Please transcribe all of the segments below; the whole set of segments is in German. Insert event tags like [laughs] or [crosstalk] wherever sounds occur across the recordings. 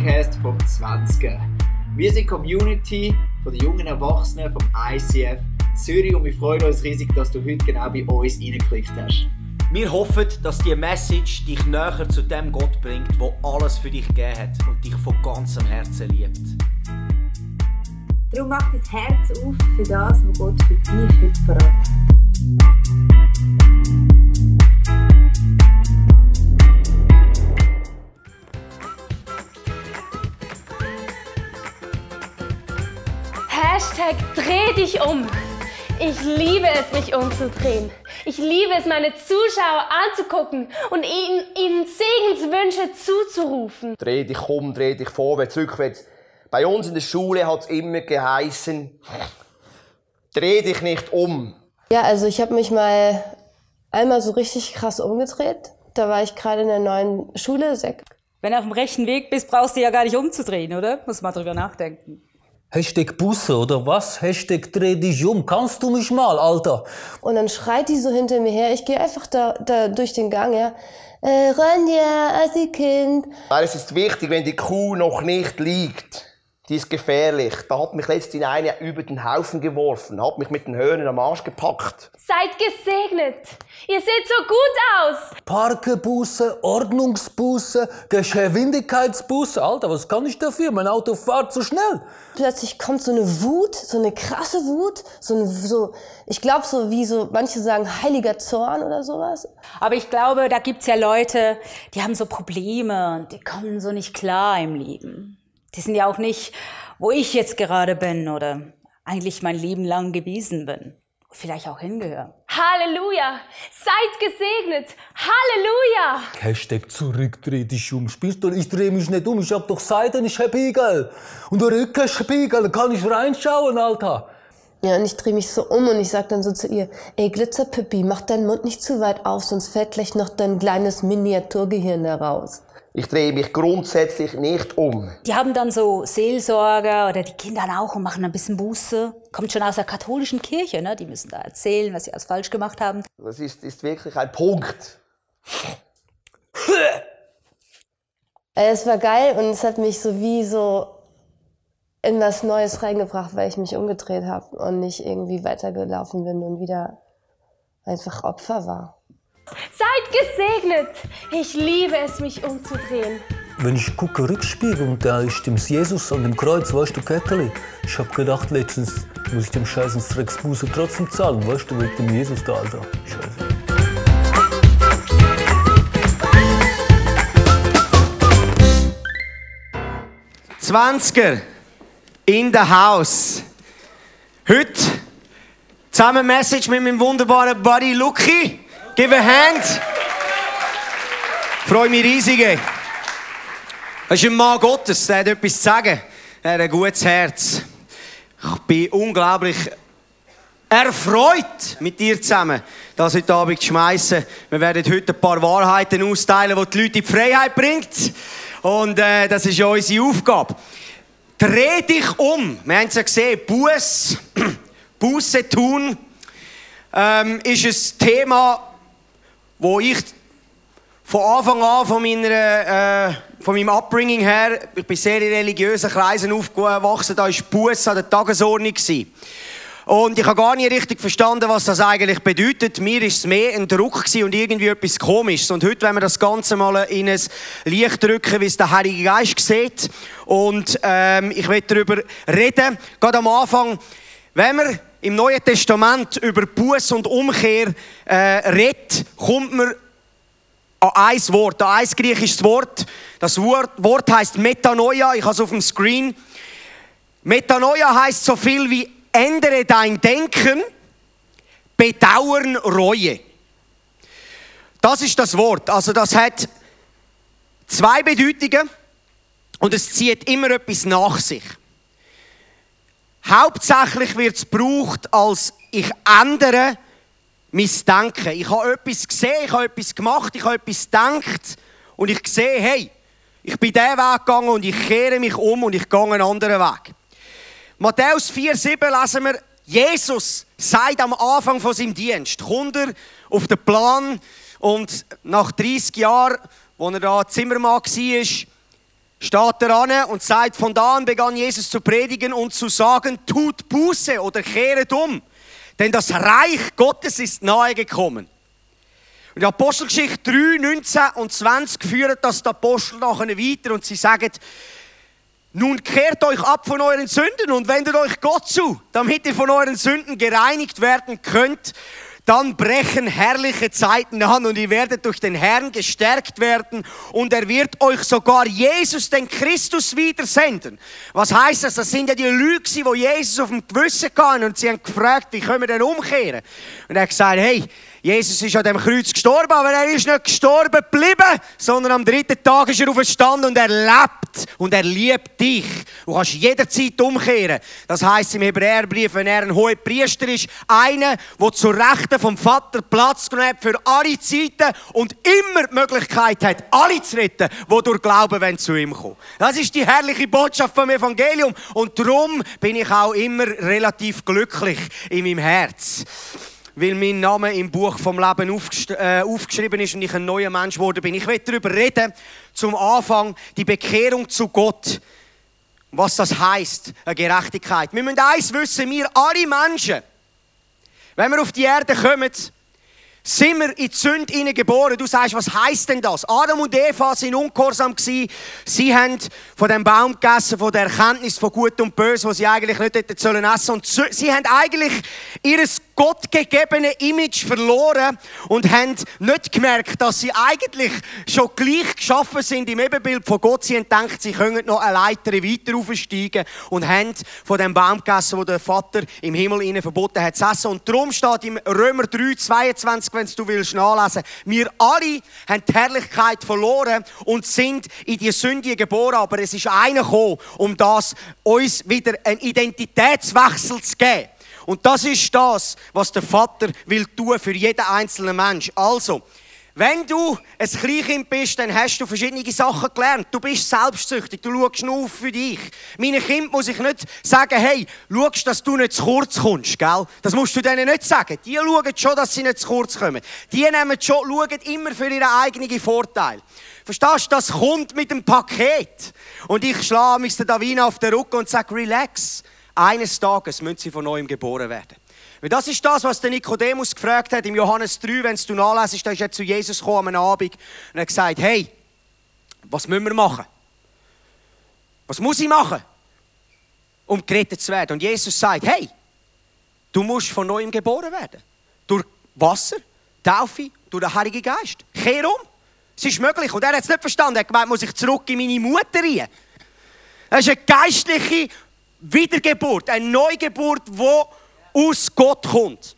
Podcast vom 20. Wir sind Community von den jungen Erwachsenen vom ICF Zürich und wir freuen uns riesig, dass du heute genau bei uns reingeklickt hast. Wir hoffen, dass die Message dich näher zu dem Gott bringt, wo alles für dich gegeben hat und dich von ganzem Herzen liebt. Darum mach dein Herz auf für das, was Gott für dich heute verratet. Hashtag dreh dich um. Ich liebe es, mich umzudrehen. Ich liebe es, meine Zuschauer anzugucken und ihnen, ihnen Segenswünsche zuzurufen. Dreh dich um, dreh dich vorwärts, rückwärts. Bei uns in der Schule hat es immer geheißen, dreh dich nicht um. Ja, also ich habe mich mal einmal so richtig krass umgedreht. Da war ich gerade in der neuen Schule. Wenn du auf dem rechten Weg bist, brauchst du ja gar nicht umzudrehen, oder? Muss mal drüber nachdenken. Hashtag Busse oder was? Hashtag dreh dich um. Kannst du mich mal, Alter? Und dann schreit die so hinter mir her. Ich gehe einfach da, da durch den Gang, ja. Äh, Ronja, als Kind. Weil es ist wichtig, wenn die Kuh noch nicht liegt. Die ist gefährlich. Da hat mich letztens eine über den Haufen geworfen, hat mich mit den Hörnern am Arsch gepackt. Seid gesegnet. Ihr seht so gut aus. Parkebusse, Ordnungsbusse, Geschwindigkeitsbusse. Alter, was kann ich dafür? Mein Auto fährt so schnell. Plötzlich kommt so eine Wut, so eine krasse Wut, so, ein, so ich glaube so wie so, manche sagen heiliger Zorn oder sowas. Aber ich glaube, da gibt's ja Leute, die haben so Probleme und die kommen so nicht klar im Leben. Die sind ja auch nicht, wo ich jetzt gerade bin oder eigentlich mein Leben lang gewesen bin. Vielleicht auch hingehöre. Halleluja! Seid gesegnet! Halleluja! Hashtag zurück, dreh dich um. Spielst du? Ich dreh mich nicht um. Ich hab doch Seiten, ich hab Spiegel. Und der Rücken ist Spiegel. Da kann ich reinschauen, Alter. Ja, und ich drehe mich so um und ich sag dann so zu ihr, ey Glitzerpippi, mach deinen Mund nicht zu weit auf, sonst fällt gleich noch dein kleines Miniaturgehirn da raus. Ich drehe mich grundsätzlich nicht um. Die haben dann so Seelsorger oder die Kinder auch und machen ein bisschen Buße. Kommt schon aus der katholischen Kirche, ne? Die müssen da erzählen, was sie alles falsch gemacht haben. Das ist, ist wirklich ein Punkt. Es war geil und es hat mich so wie so in was Neues reingebracht, weil ich mich umgedreht habe und nicht irgendwie weitergelaufen bin und wieder einfach Opfer war. Seid gesegnet. Ich liebe es, mich umzudrehen. Wenn ich gucke Rückspiegel und da ist dem Jesus an dem Kreuz, weißt du, Ketteli? Ich hab gedacht letztens, muss ich dem scheißen Drecksbuße trotzdem zahlen, weißt du, wegen dem Jesus da, Alter. Scheiße. Zwanziger in the house. Heute zusammen Message mit meinem wunderbaren Buddy Lucky. Give a hand. Freue mich riesig. Das ist ein Mann Gottes, der hat etwas zu sagen. Er hat ein gutes Herz. Ich bin unglaublich erfreut, mit dir zusammen das heute Abend zu schmeissen. Wir werden heute ein paar Wahrheiten austeilen, die die Leute in die Freiheit bringt. Und äh, das ist ja unsere Aufgabe. Dreh dich um. Wir haben es ja gesehen, Buß, [clears throat] Buße tun, ähm, ist ein Thema, wo ich von Anfang an von, meiner, äh, von meinem Upbringing her, ich bin sehr in religiösen Kreisen aufgewachsen, da war Buß an der Tagesordnung. Gewesen. Und ich habe gar nicht richtig verstanden, was das eigentlich bedeutet. Mir ist es mehr ein Druck und irgendwie etwas Komisches. Und heute, wenn wir das Ganze mal in ein Licht drücken, wie es der Heilige Geist sieht. Und ähm, ich will darüber reden. Gerade am Anfang, wenn wir im Neuen Testament über Buß und Umkehr äh, redet, kommt man an ein Wort, an ein griechisches Wort. Das Wort, Wort heißt Metanoia. Ich habe es auf dem Screen. Metanoia heißt so viel wie ändere dein Denken, bedauern Reue. Das ist das Wort. Also das hat zwei Bedeutungen und es zieht immer etwas nach sich. Hauptsächlich wird es gebraucht als ich ändere mein Denken. Ich habe etwas gesehen, ich habe etwas gemacht, ich habe etwas gedacht und ich sehe, hey, ich bin diesen Weg gegangen und ich kehre mich um und ich gehe einen anderen Weg. Matthäus 4,7 lesen wir, Jesus sagt am Anfang von seinem Dienst, kommt er auf den Plan und nach 30 Jahren, wo er da Zimmermann war, steht er an und sagt, von da an begann Jesus zu predigen und zu sagen, tut Buße oder kehret um, denn das Reich Gottes ist nahe gekommen. Und die Apostelgeschichte 3, 19 und 20 führen das die Apostel nachher weiter und sie sagen, nun kehrt euch ab von euren Sünden und wendet euch Gott zu, damit ihr von euren Sünden gereinigt werden könnt dann brechen herrliche Zeiten an und ihr werdet durch den Herrn gestärkt werden und er wird euch sogar Jesus, den Christus, wieder senden. Was heißt das? Das sind ja die Lüge, die Jesus auf dem Gewissen hatten und sie haben gefragt, wie können wir denn umkehren? Und er hat gesagt, hey, Jesus ist an dem Kreuz gestorben, aber er ist nicht gestorben geblieben, sondern am dritten Tag ist er auferstanden und er lebt und er liebt dich. Du kannst jederzeit umkehren. Das heißt im Hebräerbrief, wenn er ein hoher Priester ist, einer, der zur Rechten vom Vater Platz genommen für alle Zeiten und immer die Möglichkeit hat, alle zu retten, die durch Glauben zu ihm kommen. Das ist die herrliche Botschaft vom Evangelium und darum bin ich auch immer relativ glücklich in meinem Herz weil mein Name im Buch vom Leben äh, aufgeschrieben ist und ich ein neuer Mensch geworden bin. Ich will darüber reden, zum Anfang, die Bekehrung zu Gott. Was das heißt, eine Gerechtigkeit. Wir müssen eins wissen, wir alle Menschen, wenn wir auf die Erde kommen, sind wir in die Sünde geboren. Du sagst, was heißt denn das? Adam und Eva sind ungehorsam gewesen. Sie haben von dem Baum gegessen, von der Erkenntnis von Gut und Böse, was sie eigentlich nicht hätten sollen essen. Und sie haben eigentlich ihres gottgegebene Image verloren und haben nicht gemerkt, dass sie eigentlich schon gleich geschaffen sind im Ebenbild von Gott. Sie haben gedacht, sie können noch eine Leiter weiter aufsteigen und haben von dem Baum gegessen, wo der Vater im Himmel ihnen verboten hat zu essen. Und darum steht im Römer 3, 22, wenn du willst nachlesen, wir alle haben die Herrlichkeit verloren und sind in die Sünde geboren, aber es ist einer gekommen, um das uns wieder einen Identitätswechsel zu geben. Und das ist das, was der Vater will tun für jeden einzelnen Mensch. Also, wenn du ein Kleinkind bist, dann hast du verschiedene Sachen gelernt. Du bist selbstsüchtig, du schaust nur für dich. Meinen Kind muss ich nicht sagen, hey, schaust, dass du nicht zu kurz kommst, gell? Das musst du denen nicht sagen. Die schauen schon, dass sie nicht zu kurz kommen. Die nehmen schon, schauen immer für ihren eigenen Vorteil. Verstehst du, das kommt mit dem Paket. Und ich schlage mich Davina auf den Rücken und sage, relax. Eines Tages müssen sie von neuem geboren werden. Weil das ist das, was der Nikodemus gefragt hat im Johannes 3, wenn du nachlesest, da ist er zu Jesus gekommen am Abend und hat gesagt, hey, was müssen wir machen? Was muss ich machen, um gerettet zu werden? Und Jesus sagt, hey, du musst von neuem geboren werden. Durch Wasser, Taufe, durch den Heiligen Geist. Kehr um. Es ist möglich. Und er hat es nicht verstanden. Er hat gemeint, muss ich zurück in meine Mutter rein. Das ist eine geistliche Wiedergeburt, eine Neugeburt, wo aus Gott kommt.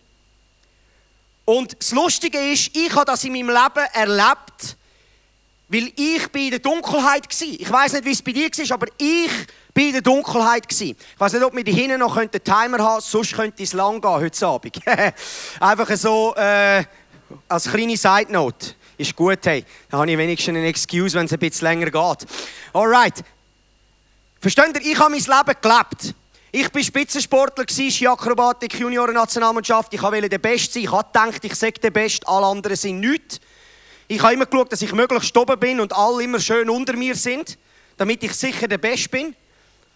Und das Lustige ist, ich habe das in meinem Leben erlebt, weil ich bei der Dunkelheit war. Ich weiß nicht, wie es bei dir war, aber ich in der Dunkelheit war. Ich weiß nicht, ob wir die hinten noch einen Timer haben sonst könnte es lang gehen heute Abend. [laughs] Einfach so äh, als kleine Side Note. Ist gut, hey. Da habe ich wenigstens eine Excuse, wenn es ein bisschen länger geht. Alright. Versteht ihr, ich habe mein Leben gelebt. Ich war Spitzensportler, Ski-Akrobatik, Junioren-Nationalmannschaft. Ich wollte der Beste sein. Ich habe gedacht, ich sage der Beste, alle anderen sind nichts. Ich habe immer geschaut, dass ich möglichst oben bin und alle immer schön unter mir sind, damit ich sicher der Beste bin.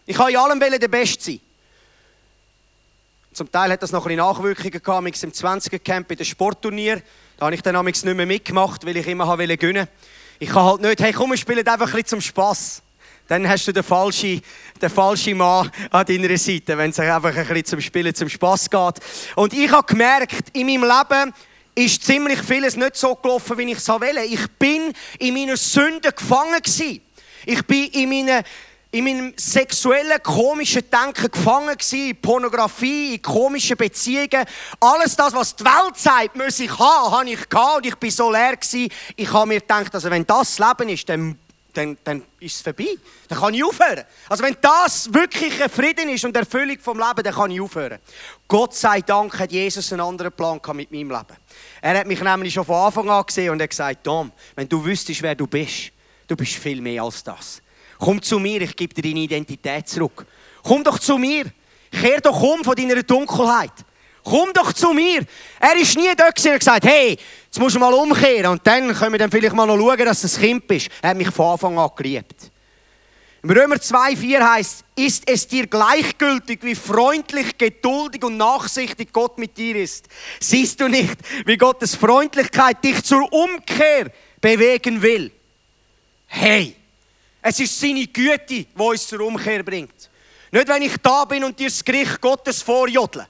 Ich wollte in allem der Beste sein. Zum Teil hat das noch ein Nachwirkungen gehabt, im 20er Camp bei dem Sportturnier. Da habe ich dann nicht mehr mitgemacht, weil ich immer gewinnen wollte. Ich kann halt nicht, hey komm, wir spielen einfach ein bisschen zum Spass dann hast du den falschen, den falschen Mann an deiner Seite, wenn es einfach ein bisschen zum Spielen, zum Spass geht. Und ich habe gemerkt, in meinem Leben ist ziemlich vieles nicht so gelaufen, wie ich es wollte. Ich bin in meiner Sünde gefangen gewesen. Ich bin in meinen in meinem sexuellen, komischen Denken gefangen gewesen, in Pornografie, in komischen Beziehungen. Alles das, was die Welt sagt, muss ich haben, habe ich gehabt und ich bin so leer gewesen. Ich habe mir gedacht, also wenn das Leben ist, dann dann, dann ist es vorbei. Dann kann ich aufhören. Also wenn das wirklich ein Frieden ist und Erfüllung vom Leben, dann kann ich aufhören. Gott sei Dank hat Jesus einen anderen Plan mit meinem Leben. Er hat mich nämlich schon von Anfang an gesehen und hat gesagt, Tom, wenn du wüsstest, wer du bist, du bist viel mehr als das. Komm zu mir, ich gebe dir deine Identität zurück. Komm doch zu mir. Kehr doch um von deiner Dunkelheit. Komm doch zu mir. Er ist nie da und gesagt, hey, jetzt musst du mal umkehren und dann können wir dann vielleicht mal noch schauen, dass du ein Kind bist. Er hat mich von Anfang an geliebt. Im Römer 2,4 heißt, ist es dir gleichgültig, wie freundlich, geduldig und nachsichtig Gott mit dir ist? Siehst du nicht, wie Gottes Freundlichkeit dich zur Umkehr bewegen will? Hey, es ist seine Güte, die uns zur Umkehr bringt. Nicht, wenn ich da bin und dir das Gericht Gottes vorjodle.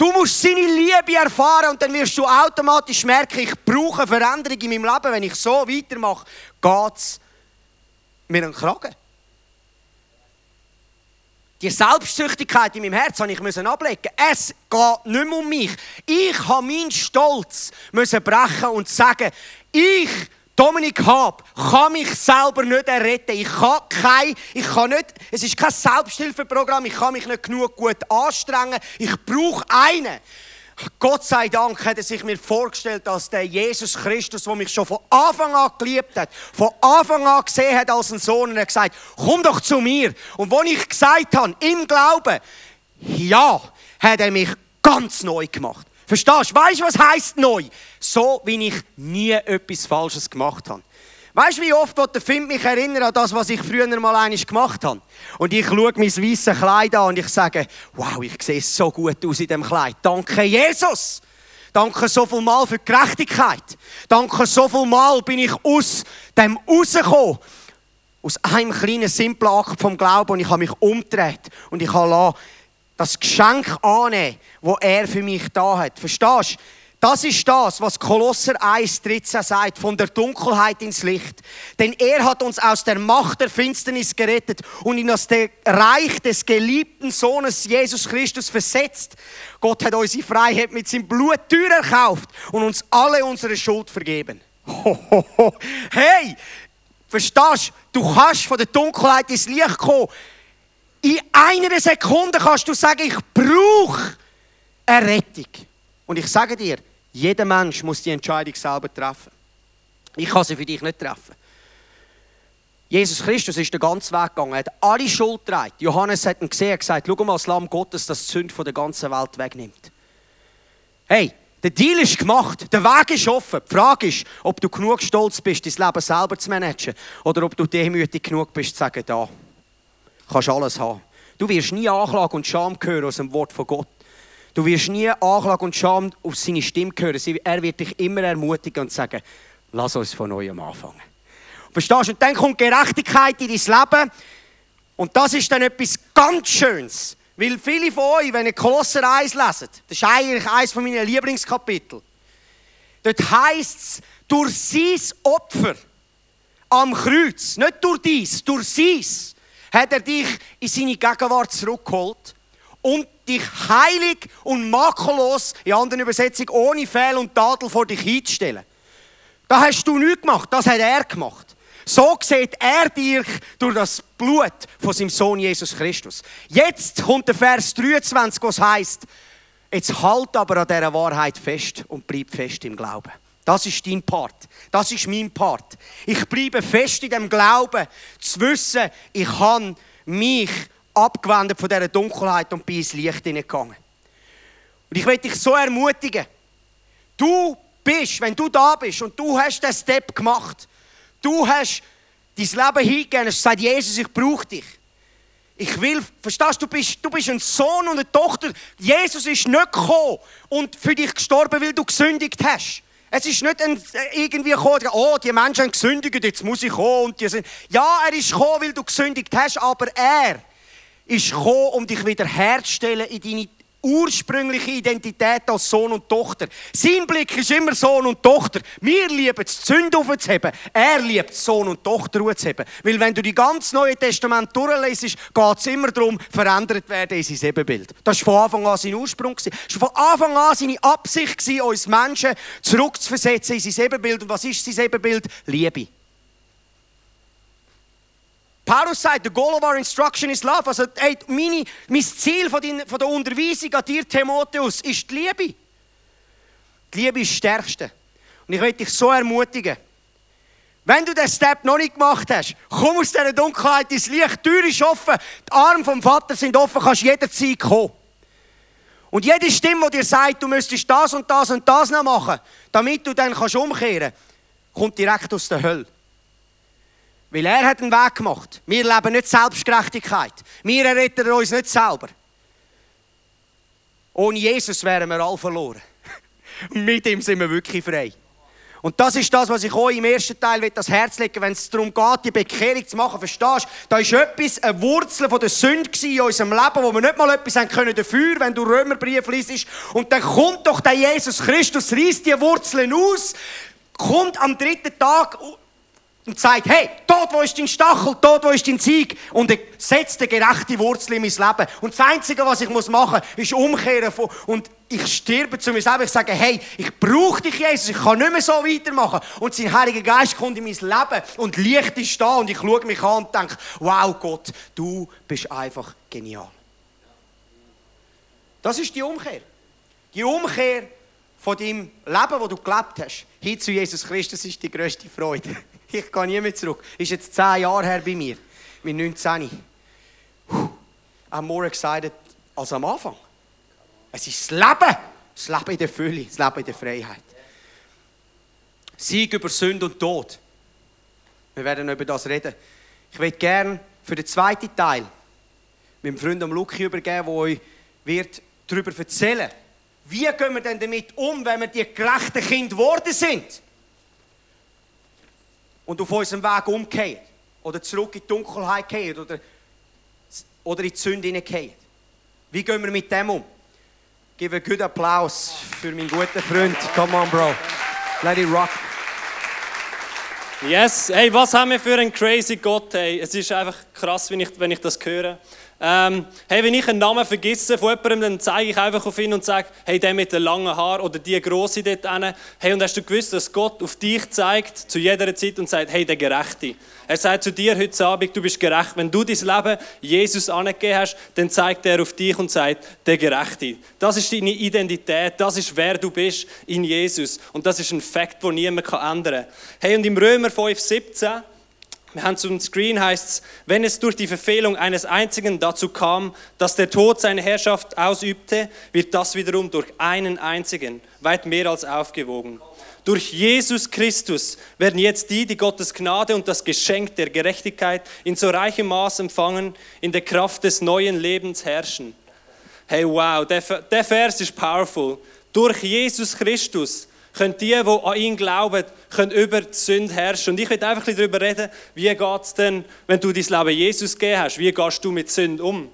Du musst seine Liebe erfahren und dann wirst du automatisch merken, ich brauche Veränderung in meinem Leben. Wenn ich so weitermache, geht es mir einen Kragen. Die Selbstsüchtigkeit in meinem Herz habe ich ablegen. Es geht nicht mehr um mich. Ich habe meinen Stolz müssen brechen und sagen, ich Dominik Hab kann mich selber nicht erretten. Ich kann kein, ich kann nicht, es ist kein Selbsthilfeprogramm, ich kann mich nicht genug gut anstrengen. Ich brauche einen. Gott sei Dank hat er sich mir vorgestellt als der Jesus Christus, der mich schon von Anfang an geliebt hat, von Anfang an gesehen hat als ein Sohn und er hat gesagt, komm doch zu mir. Und wo ich gesagt habe, im Glauben, ja, hat er mich ganz neu gemacht. Verstehst du? Weißt du, was heißt neu? So, wie ich nie etwas Falsches gemacht habe. Weißt du, wie oft der Film mich erinnern an das, was ich früher mal einmal gemacht habe? Und ich schaue mein weißes Kleid an und ich sage, wow, ich sehe so gut aus in dem Kleid. Danke, Jesus! Danke so viel Mal für die Gerechtigkeit. Danke so viel Mal bin ich aus dem rausgekommen. Aus einem kleinen, simplen Akt vom Glauben und ich habe mich umgedreht und ich habe das Geschenk annehmen, das er für mich da hat. Verstehst du? Das ist das, was Kolosser 1,13 sagt, von der Dunkelheit ins Licht. Denn er hat uns aus der Macht der Finsternis gerettet und in das Reich des geliebten Sohnes Jesus Christus versetzt. Gott hat unsere Freiheit mit seinem Blut teuer erkauft und uns alle unsere Schuld vergeben. [laughs] Hey, verstehst du? Du kannst von der Dunkelheit ins Licht kommen. In einer Sekunde kannst du sagen, ich brauche eine Rettung. Und ich sage dir, jeder Mensch muss die Entscheidung selber treffen. Ich kann sie für dich nicht treffen. Jesus Christus ist den ganzen Weg gegangen, er hat alle Schuld getragen. Johannes hat ihn gesehen und gesagt, schau mal, das Lamm Gottes, das die Sünde der ganzen Welt wegnimmt. Hey, der Deal ist gemacht, der Weg ist offen. Die Frage ist, ob du genug stolz bist, dein Leben selber zu managen oder ob du demütig genug bist, zu sagen, da kannst alles haben. Du wirst nie Anklage und Scham hören aus dem Wort von Gott. Du wirst nie Anklage und Scham auf seine Stimme hören. Er wird dich immer ermutigen und sagen, lass uns von neuem anfangen. Verstehst du? Und dann kommt Gerechtigkeit in dein Leben. Und das ist dann etwas ganz Schönes. Weil viele von euch, wenn ihr Kolosser 1 leset, das ist eigentlich eines meiner Lieblingskapitel, dort heisst es, durch sein Opfer am Kreuz, nicht durch dies, durch sein, hat er dich in seine Gegenwart zurückgeholt und dich heilig und makellos, in anderen Übersetzungen ohne Fehl und Tadel vor dich einzustellen. Das hast du nicht gemacht, das hat er gemacht. So sieht er dich durch das Blut von seinem Sohn Jesus Christus. Jetzt kommt der Vers 23, was heißt: Jetzt halt aber an dieser Wahrheit fest und bleib fest im Glauben. Das ist dein Part. Das ist mein Part. Ich bleibe fest in dem Glauben, zu wissen, ich kann mich abgewendet von dieser Dunkelheit und bin ins Licht hineingegangen. Und ich möchte dich so ermutigen. Du bist, wenn du da bist und du hast den Step gemacht, du hast dein Leben hingegeben, hast gesagt, Jesus, ich brauche dich. Ich will, verstehst du, bist, du bist ein Sohn und eine Tochter. Jesus ist nicht gekommen und für dich gestorben, weil du gesündigt hast. Es ist nicht ein, irgendwie gekommen, oh, die Menschen haben gesündigt, jetzt muss ich kommen. Und die sind, ja, er ist gekommen, weil du gesündigt hast, aber er ist gekommen, um dich wiederherzustellen in deine ursprüngliche Identität als Sohn und Tochter. Sein Blick ist immer Sohn und Tochter. Wir lieben es, die Sünde aufzuheben. Er liebt Sohn und Tochter aufzuheben. Weil wenn du die ganz Neue Testament durchlesest, geht es immer darum, verändert werden in sein Ebenbild. Das war von Anfang an sein Ursprung. Das war von Anfang an seine Absicht, uns Menschen zurückzuversetzen in sein Ebenbild. Und was ist sein Ebenbild? Liebe. Paulus sagt, the goal of our instruction is love. Also, hey, meine, mein Ziel von, dein, von der Unterweisung an dir, Timotheus, ist die Liebe. Die Liebe ist das Stärkste. Und ich möchte dich so ermutigen, wenn du den Step noch nicht gemacht hast, komm aus dieser Dunkelheit ins Licht, die Tür ist offen, die Arme vom Vater sind offen, kannst jederzeit kommen. Und jede Stimme, die dir sagt, du müsstest das und das und das noch machen, damit du dann umkehren kannst, kommt direkt aus der Hölle. Weil er hat einen Weg gemacht. Wir leben nicht Selbstgerechtigkeit. Wir erretten uns nicht selber. Ohne Jesus wären wir alle verloren. [laughs] Mit ihm sind wir wirklich frei. Und das ist das, was ich euch im ersten Teil das Herz legen wenn es darum geht, die Bekehrung zu machen. Verstehst du? Da ist etwas, eine Wurzel von der Sünde in unserem Leben, wo wir nicht mal etwas haben können dafür, wenn du Römerbrief liest. Und dann kommt doch der Jesus Christus, reißt die Wurzeln aus, kommt am dritten Tag und sagt, hey, dort wo ist dein Stachel, dort wo ist dein Sieg und er setzt eine gerechte Wurzel in mein Leben. Und das Einzige, was ich machen muss, ist umkehren und ich sterbe zu mir selber. Ich sage, hey, ich brauche dich, Jesus, ich kann nicht mehr so weitermachen. Und sein Heiliger Geist kommt in mein Leben und Licht ist da und ich schaue mich an und denke, wow Gott, du bist einfach genial. Das ist die Umkehr. Die Umkehr von deinem Leben, das du gelebt hast, hin zu Jesus Christus ist die größte Freude. Ich gehe nie mehr zurück. Ist jetzt zehn Jahre her bei mir. Mit 19. Am Morgen gesagt als am Anfang. Es ist das Leben. Das Leben in der Fülle. Das Leben in der Freiheit. Sieg über Sünde und Tod. Wir werden über das reden. Ich würde gerne für den zweiten Teil mit dem Freund Luki übergeben, der euch wird darüber erzählen wie gehen wir denn damit um, wenn wir die gerechten Kinder geworden sind? Und auf unserem Weg umkehren oder zurück in die Dunkelheit gehen oder, oder in die Sünde hineingehen. Wie gehen wir mit dem um? Gib einen guten Applaus für meinen guten Freund. Come on, Bro. Let it rock. Yes, hey, was haben wir für einen crazy Gott? Hey, es ist einfach krass, wenn ich, wenn ich das höre. Ähm, hey, wenn ich einen Namen vergesse von jemandem, dann zeige ich einfach auf ihn und sage, hey, der mit den langen Haaren oder die große dort hinten. Hey, und hast du gewusst, dass Gott auf dich zeigt, zu jeder Zeit und sagt, hey, der Gerechte. Er sagt zu dir heute Abend, du bist gerecht. Wenn du dein Leben Jesus angegeben hast, dann zeigt er auf dich und sagt, der Gerechte. Das ist deine Identität, das ist wer du bist in Jesus. Und das ist ein Fakt, den niemand ändern kann. Hey, und im Römer 5, 17 wir haben zum Screen heißt es, wenn es durch die Verfehlung eines einzigen dazu kam, dass der Tod seine Herrschaft ausübte, wird das wiederum durch einen einzigen weit mehr als aufgewogen. Durch Jesus Christus werden jetzt die, die Gottes Gnade und das Geschenk der Gerechtigkeit in so reichem Maß empfangen, in der Kraft des neuen Lebens herrschen. Hey, wow, der, der Vers ist powerful. Durch Jesus Christus können die, die an ihn glauben, können über die Sünde herrschen. Und ich will einfach darüber reden, wie geht es denn, wenn du dein Leben Jesus gegeben hast, wie gehst du mit Sünde um?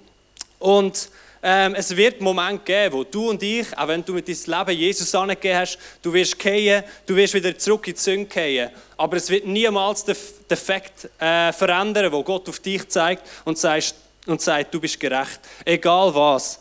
Und ähm, es wird Momente geben, wo du und ich, auch wenn du mit deinem Leben Jesus angegeben hast, du wirst gehen, du wirst wieder zurück in die Sünde gehen. Aber es wird niemals den, den Fakt äh, verändern, wo Gott auf dich zeigt und, sagst, und sagt, du bist gerecht. Egal was.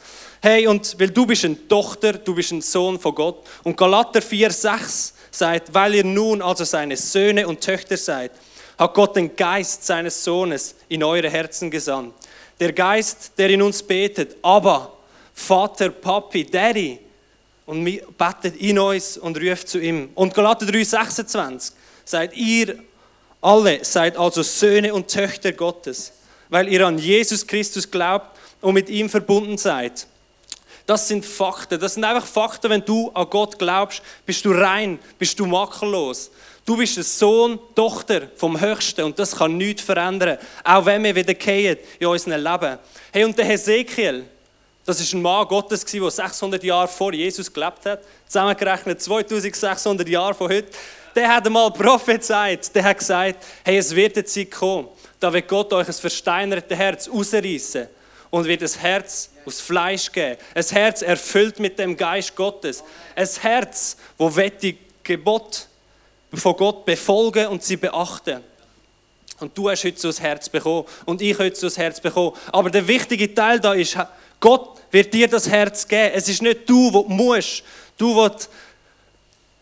Hey, und weil du bist eine Tochter, du bist ein Sohn von Gott. Und Galater 4, 6 sagt, weil ihr nun also seine Söhne und Töchter seid, hat Gott den Geist seines Sohnes in eure Herzen gesandt. Der Geist, der in uns betet, aber Vater, Papi, Daddy, und betet in uns und ruft zu ihm. Und Galater 3, 26 sagt, ihr alle seid also Söhne und Töchter Gottes, weil ihr an Jesus Christus glaubt und mit ihm verbunden seid. Das sind Fakten. Das sind einfach Fakten, wenn du an Gott glaubst, bist du rein, bist du makellos. Du bist ein Sohn, Tochter vom Höchsten und das kann nichts verändern, auch wenn wir wieder gehen in unserem Leben. Hey, und der Hesekiel, das ist ein Mann Gottes, der 600 Jahre vor Jesus gelebt hat, zusammengerechnet 2600 Jahre von heute. Der hat einmal prophezeit, der hat gesagt, hey, es wird eine Zeit kommen, da wird Gott euch ein versteinertes Herz rausreißen und wird das Herz aus Fleisch geben. Ein Herz erfüllt mit dem Geist Gottes. Ein Herz, wo die Gebot von Gott befolgen und sie beachten. Und du hast heute so ein Herz bekommen und ich heute so ein Herz bekommen. Aber der wichtige Teil da ist, Gott wird dir das Herz geben. Es ist nicht du, wo musst. Du, wo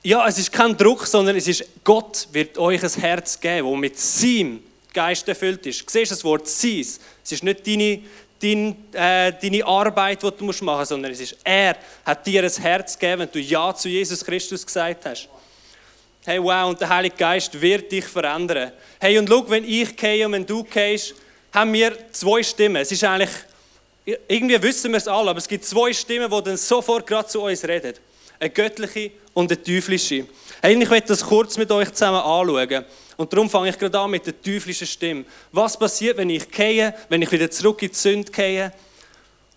ja, es ist kein Druck, sondern es ist Gott wird euch ein Herz geben, wo mit seinem Geist erfüllt ist. Du siehst das Wort sein. Es ist nicht deine, dein, äh, deine Arbeit, die du machen musst, sondern es ist er, hat dir ein Herz gegeben, wenn du Ja zu Jesus Christus gesagt hast. Hey, wow, und der Heilige Geist wird dich verändern. Hey, und schau, wenn ich gehe und wenn du gehst, haben wir zwei Stimmen. Es ist eigentlich, irgendwie wissen wir es alle, aber es gibt zwei Stimmen, die dann sofort gerade zu uns reden. Eine göttliche und eine teuflische. Hey, ich möchte das kurz mit euch zusammen anschauen. Und darum fange ich gerade an mit der teuflischen Stimme. Was passiert, wenn ich gehe, wenn ich wieder zurück in die Sünde gehe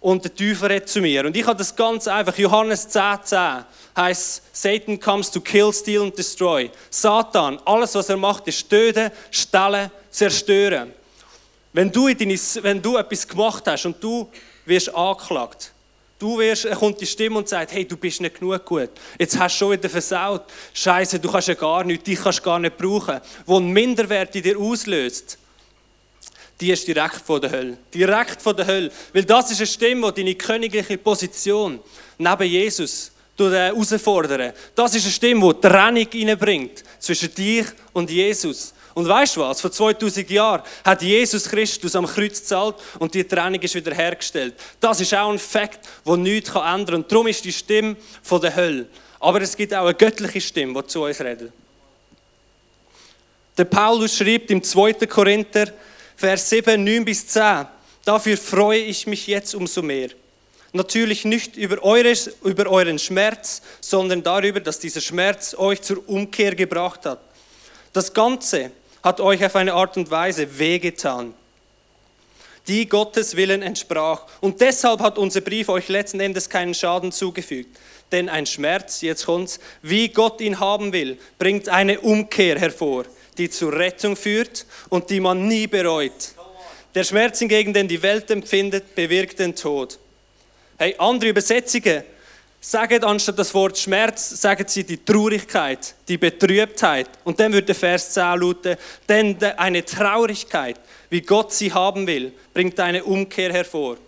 und der Teufel redet zu mir? Und ich habe das ganz einfach, Johannes 10, 10 heißt, Satan comes to kill, steal and destroy. Satan, alles was er macht, ist töten, stellen, zerstören. Wenn du, in deine, wenn du etwas gemacht hast und du wirst angeklagt, Du wirst, kommt die Stimme und sagt, hey, du bist nicht genug gut. Jetzt hast du schon wieder versaut. Scheiße, du kannst ja gar nichts, dich kannst du gar nicht brauchen. Wo ein Minderwert in dir auslöst, die ist direkt von der Hölle. Direkt von der Hölle. Weil das ist eine Stimme, die deine königliche Position neben Jesus herausfordern. Das ist eine Stimme, die Trennung hineinbringt zwischen dich und Jesus. Und weißt du was? Vor 2000 Jahren hat Jesus Christus am Kreuz gezahlt und die Trennung ist wieder hergestellt. Das ist auch ein Fakt, wo nichts ändern kann. Und darum ist die Stimme von der Hölle. Aber es gibt auch eine göttliche Stimme, die zu uns redet. Der Paulus schreibt im 2. Korinther, Vers 7, 9 bis 10, dafür freue ich mich jetzt umso mehr. Natürlich nicht über, eures, über euren Schmerz, sondern darüber, dass dieser Schmerz euch zur Umkehr gebracht hat. Das Ganze hat euch auf eine Art und Weise wehgetan, die Gottes Willen entsprach. Und deshalb hat unser Brief euch letzten Endes keinen Schaden zugefügt. Denn ein Schmerz, jetzt kommt's, wie Gott ihn haben will, bringt eine Umkehr hervor, die zur Rettung führt und die man nie bereut. Der Schmerz hingegen, den die Welt empfindet, bewirkt den Tod. Hey, andere Übersetzungen sagen anstatt das Wort Schmerz, sagen sie die Traurigkeit, die Betrübtheit. Und dann würde der Vers 10 lauten, denn eine Traurigkeit, wie Gott sie haben will, bringt eine Umkehr hervor.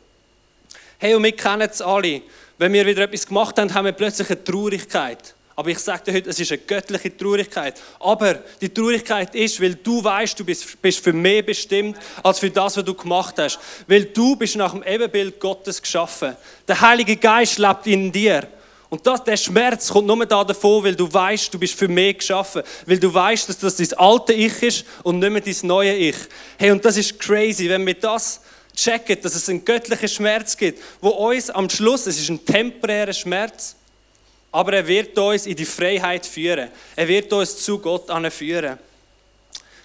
Hey, und wir kennen es alle. Wenn wir wieder etwas gemacht haben, haben wir plötzlich eine Traurigkeit. Aber ich sage dir heute, es ist eine göttliche Traurigkeit. Aber die Traurigkeit ist, weil du weißt, du bist, bist für mehr bestimmt, als für das, was du gemacht hast. Weil du bist nach dem Ebenbild Gottes geschaffen. Der Heilige Geist lebt in dir. Und das, der Schmerz kommt nur da davon, weil du weißt, du bist für mehr geschaffen. Weil du weißt, dass das dein alte Ich ist und nicht mehr dein neue Ich. Hey, und das ist crazy, wenn wir das checken, dass es einen göttlichen Schmerz gibt, wo uns am Schluss, es ist ein temporärer Schmerz, aber er wird uns in die Freiheit führen. Er wird uns zu Gott führen.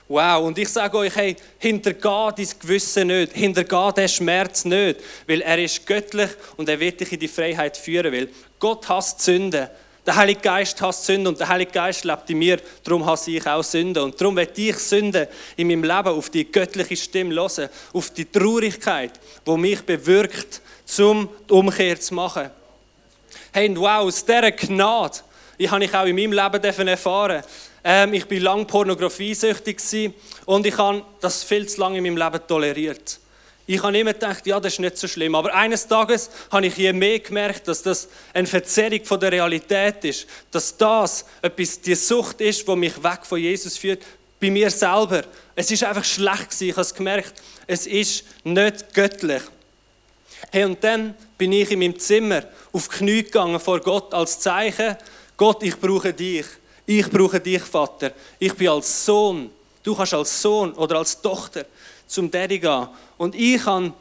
Wow, und ich sage euch, hey, hintergeh dein Gewissen nicht, hintergeh den Schmerz nicht, weil er ist göttlich und er wird dich in die Freiheit führen, weil Gott hasst Sünde. Der Heilige Geist hasst Sünde und der Heilige Geist lebt in mir, darum hasse ich auch Sünde. Und darum werde ich Sünde in meinem Leben auf die göttliche Stimme hören, auf die Traurigkeit, die mich bewirkt, um die Umkehr zu machen. Hey, wow, aus dieser Gnade, die habe ich auch in meinem Leben erfahren ähm, Ich war lange pornografiesüchtig und ich habe das viel zu lange in meinem Leben toleriert. Ich habe immer gedacht, ja, das ist nicht so schlimm. Aber eines Tages habe ich je mehr gemerkt, dass das eine Verzerrung von der Realität ist. Dass das etwas, die Sucht ist, die mich weg von Jesus führt, bei mir selber. Es ist einfach schlecht gewesen. Ich habe es gemerkt, es ist nicht göttlich. Hey, und dann bin ich in meinem Zimmer auf Knie gegangen vor Gott als Zeichen, Gott, ich brauche dich. Ich brauche dich, Vater. Ich bin als Sohn. Du kannst als Sohn oder als Tochter zum Daddy gehen. Und ich habe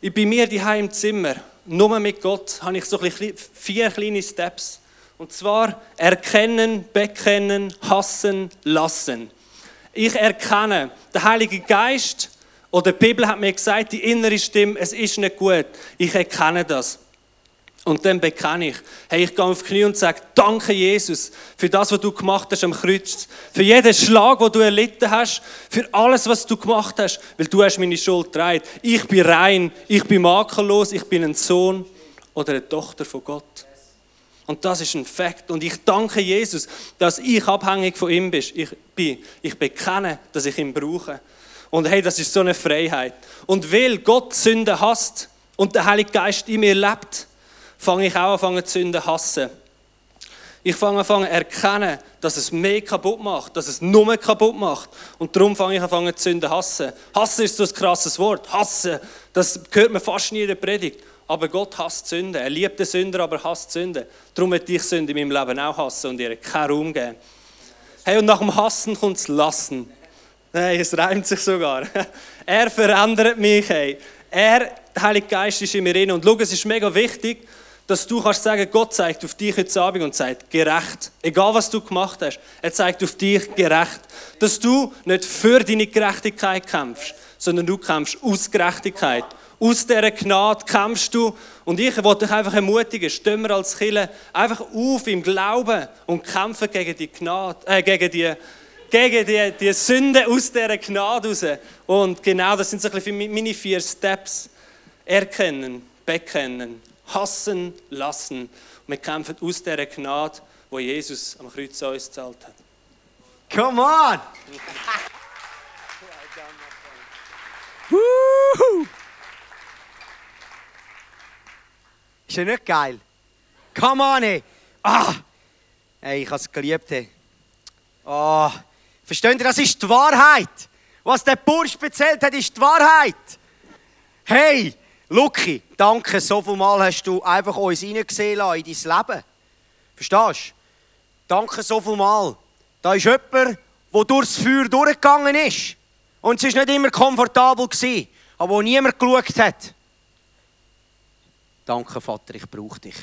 ich bei mir die im Zimmer, nur mit Gott, habe ich so vier kleine Steps. Und zwar erkennen, bekennen, hassen, lassen. Ich erkenne, der Heilige Geist oder die Bibel hat mir gesagt, die innere Stimme, es ist nicht gut. Ich erkenne das. Und dann bekenne ich, hey, ich gehe auf die Knie und sage, danke Jesus für das, was du gemacht hast am Kreuz. Für jeden Schlag, den du erlitten hast. Für alles, was du gemacht hast. Weil du hast meine Schuld getragen. Ich bin rein. Ich bin makellos. Ich bin ein Sohn oder eine Tochter von Gott. Und das ist ein Fakt. Und ich danke Jesus, dass ich abhängig von ihm bin. Ich bekenne, dass ich ihn brauche. Und hey, das ist so eine Freiheit. Und weil Gott Sünde hasst und der Heilige Geist in mir lebt, fange ich auch an, Sünde zu hassen. Ich fange an, zu erkennen, dass es mehr kaputt macht, dass es nur kaputt macht. Und darum fange ich an, die Sünde zu hassen. Hassen ist so ein krasses Wort. Hassen, das hört man fast nie in der Predigt. Aber Gott hasst Sünde. Er liebt den Sünder, aber hasst Sünde. Darum wird ich Sünde in meinem Leben auch hassen und ihr keinen Raum geben. Hey, und nach dem Hassen kommt das Lassen. Nein, es reimt sich sogar. [laughs] Er verändert mich. Hey. Er, der Heilige Geist ist in mir drin. Und schau, es ist mega wichtig, dass du kannst sagen, Gott zeigt auf dich heute Abend und sagt, gerecht. Egal was du gemacht hast, er zeigt auf dich gerecht. Dass du nicht für deine Gerechtigkeit kämpfst, sondern du kämpfst aus Gerechtigkeit. Aus dieser Gnade kämpfst du. Und ich wollte dich einfach ermutigen, stehen wir als Killer einfach auf im Glauben und kämpfen gegen die Gnade, äh, gegen die, gegen die, die Sünde aus dieser Gnade raus. Und genau das sind so ein bisschen meine vier Steps. Erkennen, bekennen, hassen lassen. Und wir kämpfen aus dieser Gnade, wo Jesus am Kreuz an uns gezahlt hat. Come on! Woo! Ist ja nicht geil? Come on, ey! Ah! Hey, ich habe es geliebt, ey. Oh. Versteht ihr, das ist die Wahrheit. Was der Bursch erzählt hat, ist die Wahrheit. Hey, Lucky, danke, so viel Mal hast du einfach uns hineingesehen in dein Leben. Verstehst du? Danke so viel Mal. Da ist jemand, der durchs Feuer durchgegangen ist. Und es war nicht immer komfortabel, aber wo niemand geschaut hat. Danke, Vater, ich brauche dich.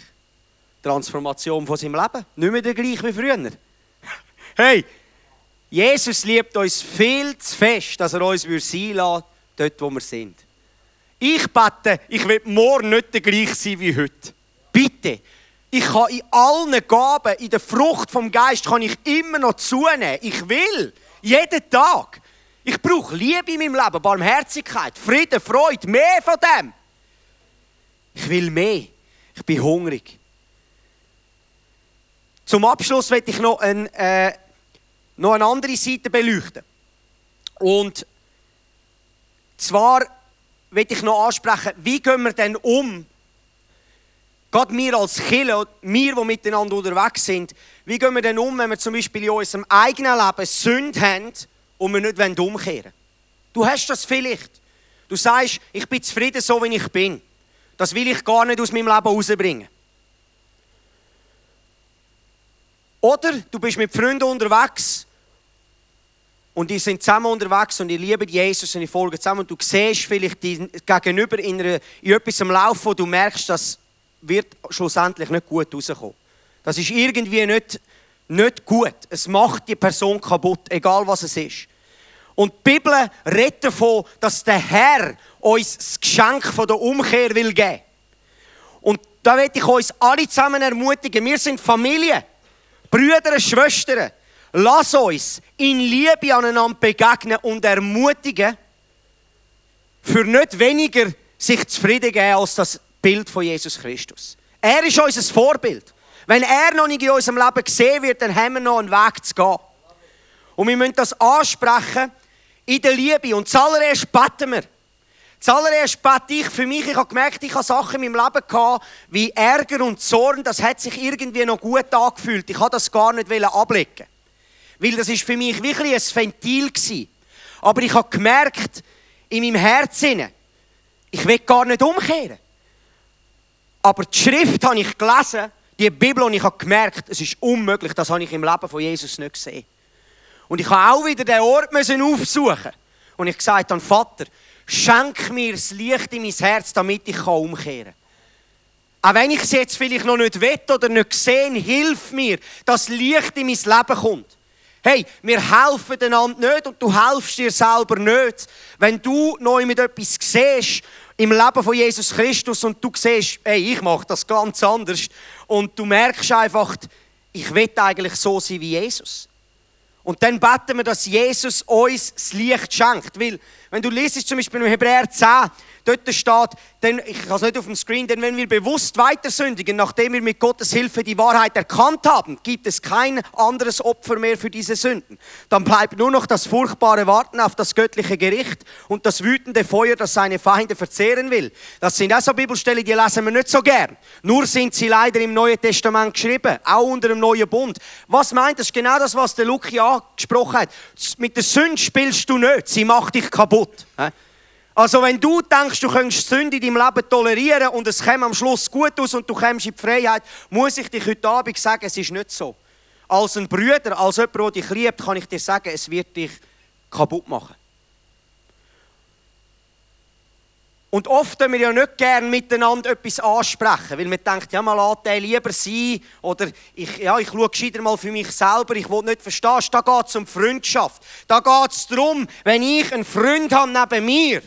Transformation von seinem Leben. Nicht mehr der gleich wie früher. Hey, Jesus liebt uns viel zu fest, dass er uns sein lässt, dort wo wir sind. Ich bete, ich will morgen nicht der gleich sein wie heute. Bitte. Ich kann in allen Gaben, in der Frucht vom Geist, kann ich immer noch zunehmen. Ich will. Jeden Tag. Ich brauche Liebe in meinem Leben, Barmherzigkeit, Frieden, Freude, mehr von dem. Ich will mehr. Ich bin hungrig. Zum Abschluss möchte ich noch, ein, äh, noch eine andere Seite beleuchten. Und zwar möchte ich noch ansprechen, wie gehen wir denn um, gerade wir als Kirche, wir, die miteinander unterwegs sind, wie gehen wir denn um, wenn wir zum Beispiel in unserem eigenen Leben Sünde haben und wir nicht umkehren wollen? Du hast das vielleicht. Du sagst, ich bin zufrieden so, wie ich bin. Das will ich gar nicht aus meinem Leben rausbringen. Oder du bist mit Freunden unterwegs und die sind zusammen unterwegs und die lieben Jesus und die folgen zusammen und du siehst vielleicht die gegenüber in, einer, in etwas am Laufen, wo du merkst, das wird schlussendlich nicht gut rauskommen. Das ist irgendwie nicht, nicht gut. Es macht die Person kaputt, egal was es ist. Und die Bibel redet davon, dass der Herr uns das Geschenk von der Umkehr will geben. Und da will ich uns alle zusammen ermutigen. Wir sind Familie, Brüder, Schwestern. Lass uns in Liebe aneinander begegnen und ermutigen, für nicht weniger sich zufrieden geben als das Bild von Jesus Christus. Er ist unser Vorbild. Wenn er noch nicht in unserem Leben gesehen wird, dann haben wir noch einen Weg zu gehen. Und wir müssen das ansprechen in der Liebe. Und zuallererst beten wir. Zuallererst bete ich für mich. Ich habe gemerkt, ich habe Sachen in meinem Leben gehabt, wie Ärger und Zorn. Das hat sich irgendwie noch gut angefühlt. Ich habe das gar nicht ablegen. Weil das ist für mich wirklich ein Ventil gewesen. Aber ich habe gemerkt, in meinem Herzen, ich will gar nicht umkehren. Aber die Schrift habe ich gelesen, die Bibel, und ich habe gemerkt, es ist unmöglich, das habe ich im Leben von Jesus nicht gesehen. Und ich habe auch wieder den Ort müssen aufsuchen. Und ich gesagt habe, Vater, schenk mir das Licht in mein Herz, damit ich umkehren kann. Auch wenn ich es jetzt vielleicht noch nicht will oder nicht sehe, hilf mir, dass Licht in mein Leben kommt. Hey, wir helfen einander nicht und du helfst dir selber nicht. Wenn du neu mit etwas siehst im Leben von Jesus Christus und du siehst, hey, ich mache das ganz anders und du merkst einfach, ich will eigentlich so sein wie Jesus. Und dann beten wir, dass Jesus uns das Licht schenkt. Weil, wenn du liest zum Beispiel im Hebräer 10, Dort steht, denn, ich habe es nicht auf dem Screen, denn wenn wir bewusst weiter sündigen, nachdem wir mit Gottes Hilfe die Wahrheit erkannt haben, gibt es kein anderes Opfer mehr für diese Sünden. Dann bleibt nur noch das furchtbare Warten auf das göttliche Gericht und das wütende Feuer, das seine Feinde verzehren will. Das sind also Bibelstellen, die lesen wir nicht so gern. Nur sind sie leider im Neuen Testament geschrieben, auch unter dem Neuen Bund. Was meint das? Genau das, was der Luki angesprochen hat. Mit der Sünde spielst du nicht, sie macht dich kaputt. Also wenn du denkst, du könntest Sünde in deinem Leben tolerieren und es käme am Schluss gut aus und du kommst in die Freiheit, muss ich dich heute Abend sagen, es ist nicht so. Als ein Brüder, als jemand, der dich liebt, kann ich dir sagen, es wird dich kaputt machen. Und oft tun wir ja nicht gerne miteinander etwas ansprechen, weil man denkt, ja, mal den lieber sein oder ich, ja, ich schaue gescheiter mal für mich selber, ich will nicht verstehen. Da geht es um Freundschaft. Da geht es darum, wenn ich einen Freund habe neben mir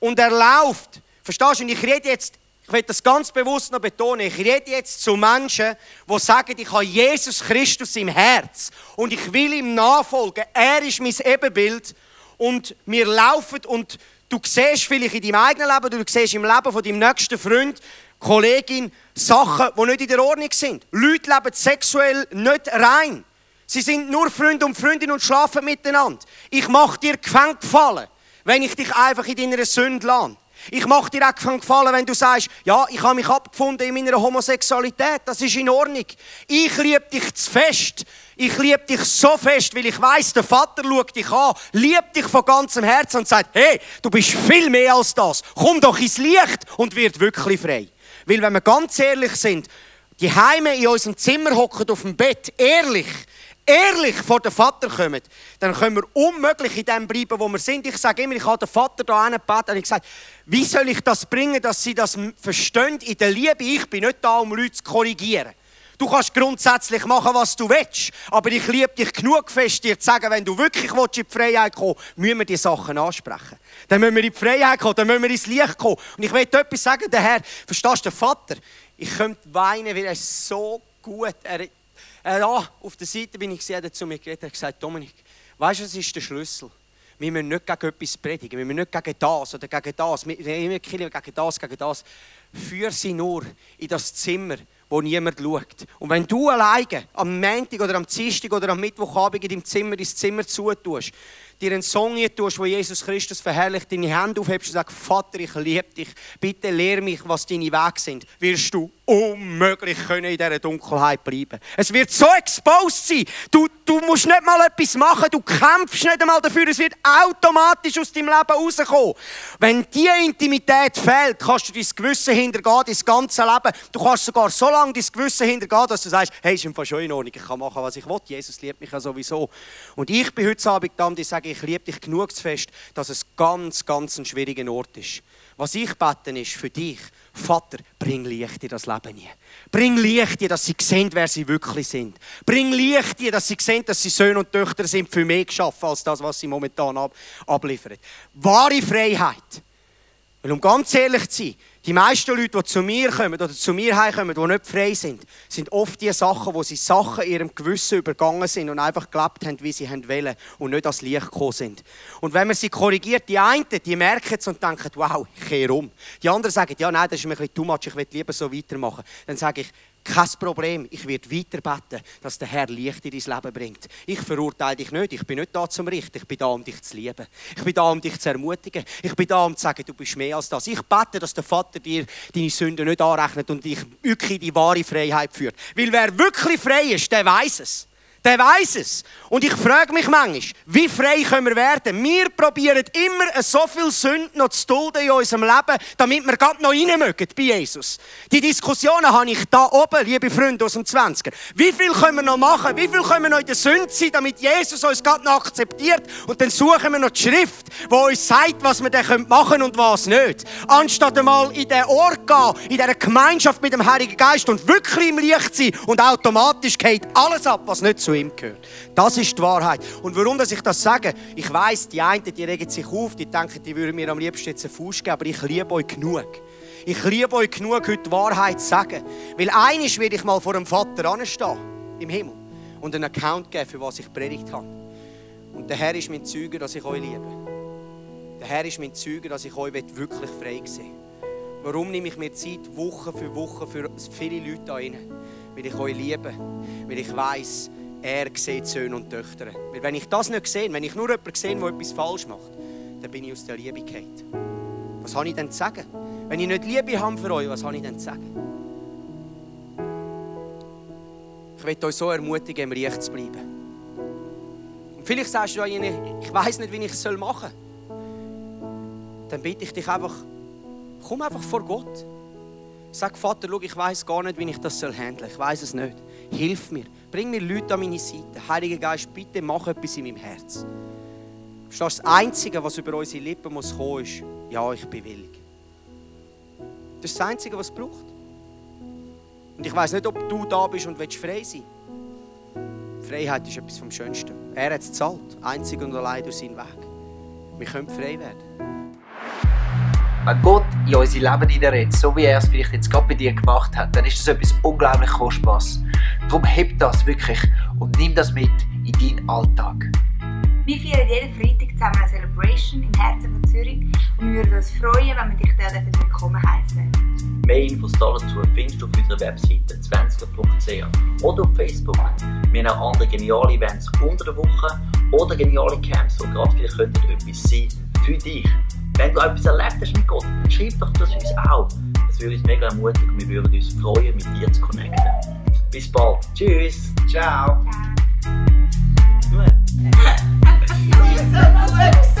und er läuft, verstehst du, und ich rede jetzt, ich will das ganz bewusst noch betonen, ich rede jetzt zu Menschen, die sagen, ich habe Jesus Christus im Herz und ich will ihm nachfolgen. Er ist mein Ebenbild und wir laufen und Du siehst vielleicht in deinem eigenen Leben, du siehst im Leben von deinem nächsten Freund, Kollegin, Sachen, die nicht in der Ordnung sind. Leute leben sexuell nicht rein. Sie sind nur Freunde und Freundinnen und schlafen miteinander. Ich mache dir Gefängnis gefallen, wenn ich dich einfach in deiner Sünde lade. Ich mache dir auch gefallen, wenn du sagst, ja, ich habe mich abgefunden in meiner Homosexualität, das ist in Ordnung. Ich liebe dich zu fest. Ich liebe dich so fest, weil ich weiß, der Vater schaut dich an, liebt dich von ganzem Herzen und sagt, hey, du bist viel mehr als das. Komm doch ins Licht und wird wirklich frei. Weil wenn wir ganz ehrlich sind, die Heime in unserem Zimmer hocken auf dem Bett, ehrlich, ehrlich vor den Vater kommen, dann können wir unmöglich in dem bleiben, wo wir sind. Ich sage immer, ich habe den Vater da gebeten und ich sage, wie soll ich das bringen, dass sie das verstehen in der Liebe? Ich bin nicht da, um Leute zu korrigieren. Du kannst grundsätzlich machen, was du willst, aber ich liebe dich genug fest, dir zu sagen, wenn du wirklich in die Freiheit kommen willst, müssen wir die Sachen ansprechen. Dann müssen wir in die Freiheit kommen, dann müssen wir ins Licht kommen. Und ich will etwas sagen, der Herr, verstehst du, der Vater, ich könnte weinen, weil er so gut, er äh, da auf der Seite bin ich gesehen, zu mir geredet, hat gesagt, Dominik, weißt du, was ist der Schlüssel? Wir müssen nicht gegen etwas predigen, wir müssen nicht gegen das oder gegen das, wir immer gegen das, gegen das. Führ sie nur in das Zimmer, wo niemand schaut. Und wenn du alleine am Montag oder am Dienstag oder am Mittwochabend in deinem Zimmer ins Zimmer zutust, dir einen Song tust, wo Jesus Christus verherrlicht, deine Hände aufhebst und sagst, Vater, ich liebe dich, bitte lehr mich, was deine Wege sind, wirst du unmöglich können in dieser Dunkelheit bleiben. Es wird so exposed sein. Du, du musst nicht mal etwas machen, du kämpfst nicht einmal dafür, es wird automatisch aus deinem Leben rauskommen. Wenn diese Intimität fehlt, kannst du dein Gewissen hintergehen, dein ganze Leben. Du kannst sogar so lange dein Gewissen hintergehen, dass du sagst, hey, ist im Fall schon in Ordnung, ich kann machen, was ich will, Jesus liebt mich ja sowieso. Und ich bin heute Abend da, und ich sage, ich liebe dich genug zu fest, dass es ganz, ganz ein schwieriger Ort ist. Was ich bete ist für dich, Vater, bring Licht in das Leben hier. Bring Licht in, dass sie sehen, wer sie wirklich sind. Bring Licht in, dass sie sehen, dass sie Söhne und Töchter sind, für mehr geschaffen als das, was sie momentan ab abliefern. Wahre Freiheit. Weil um ganz ehrlich zu sein, die meisten Leute, die zu mir kommen oder zu mir heimkommen, die nicht frei sind, sind oft die Sachen, wo sie Sachen ihrem Gewissen übergangen sind und einfach gelebt haben, wie sie wollen und nicht ans Licht gekommen sind. Und wenn man sie korrigiert, die einen, die merken es und denken, wow, ich kehre um. Die anderen sagen, ja, nein, das ist mir ein bisschen too much, ich will lieber so weitermachen. Dann sage ich, kein Problem, ich werde weiter beten, dass der Herr Licht in dein Leben bringt. Ich verurteile dich nicht, ich bin nicht da zum Richten, ich bin da, um dich zu lieben. Ich bin da, um dich zu ermutigen. Ich bin da, um zu sagen, du bist mehr als das. Ich bete, dass der Vater dir deine Sünden nicht anrechnet und dich wirklich in die wahre Freiheit führt. Weil wer wirklich frei ist, der weiß es der weiß es. Und ich frage mich manchmal, wie frei können wir werden? Wir probieren immer so viel Sünden noch zu dulden in unserem Leben, damit wir gerade noch rein mögen bei Jesus. Die Diskussionen habe ich da oben, liebe Freunde aus dem 20er. Wie viel können wir noch machen? Wie viel können wir noch in der Sünde sein, damit Jesus uns gerade noch akzeptiert? Und dann suchen wir noch die Schrift, die uns sagt, was wir dann machen können und was nicht. Anstatt einmal in den Ort gehen, in dieser Gemeinschaft mit dem Heiligen Geist und wirklich im Licht sein und automatisch geht alles ab, was nicht zu ihm gehört. Das ist die Wahrheit. Und warum dass ich das sage? Ich weiß, die einen, die regen sich auf, die denken, die würden mir am liebsten jetzt einen Fuß geben, aber ich liebe euch genug. Ich liebe euch genug, heute die Wahrheit zu sagen. Weil eines werde ich mal vor dem Vater anstehen, im Himmel, und einen Account geben, für was ich predigt habe. Und der Herr ist mein Zeuge, dass ich euch liebe. Der Herr ist mein Zeuge, dass ich euch wirklich frei sehe. Warum nehme ich mir Zeit, Woche für Woche, für viele Leute da rein? Weil ich euch liebe. Weil ich weiß, er sieht Söhne und Töchter. Weil wenn ich das nicht sehe, wenn ich nur jemanden sehe, der etwas falsch macht, dann bin ich aus der Liebe gefallen. Was habe ich denn zu sagen? Wenn ich nicht Liebe habe für euch, was habe ich denn zu sagen? Ich möchte euch so ermutigen, im Recht zu bleiben. Und vielleicht sagst du ihnen, ich weiß nicht, wie ich es machen soll. Dann bitte ich dich einfach, komm einfach vor Gott. Sag, Vater, schau, ich weiß gar nicht, wie ich das handeln soll. Ich weiß es nicht. Hilf mir. Bring mir Leute an meine Seite. Heiliger Geist, bitte mach etwas in meinem Herz. Das Einzige, was über unsere Lippen muss kommen, ist, ja, ich bin willig. Das ist das Einzige, was es braucht. Und ich weiß nicht, ob du da bist und willst frei sein Freiheit ist etwas vom Schönsten. Er hat es gezahlt, einzig und allein durch seinen Weg. Wir können frei werden. Wenn Gott in unser Leben hineinredet, so wie er es vielleicht jetzt gerade bei dir gemacht hat, dann ist das etwas unglaublich Kostbares. Darum heb das wirklich und nimm das mit in deinen Alltag. Wir feiern jeden Freitag zusammen eine Celebration im Herzen von Zürich und wir würden uns freuen, wenn wir dich dort willkommen heißen. Mehr Infos dazu findest du auf unserer Webseite 20.ch oder auf Facebook. Wir haben auch andere geniale Events unter der Woche oder geniale Camps, die gerade vielleicht könnten etwas sein für dich. Wenn du etwas erlebt hast mit Gott, dann schreib doch das uns auch. Das würde uns mega ermutigen und wir würden uns freuen, mit dir zu connecten. Bis bald. Cheers. Ciao. Ciao. [laughs]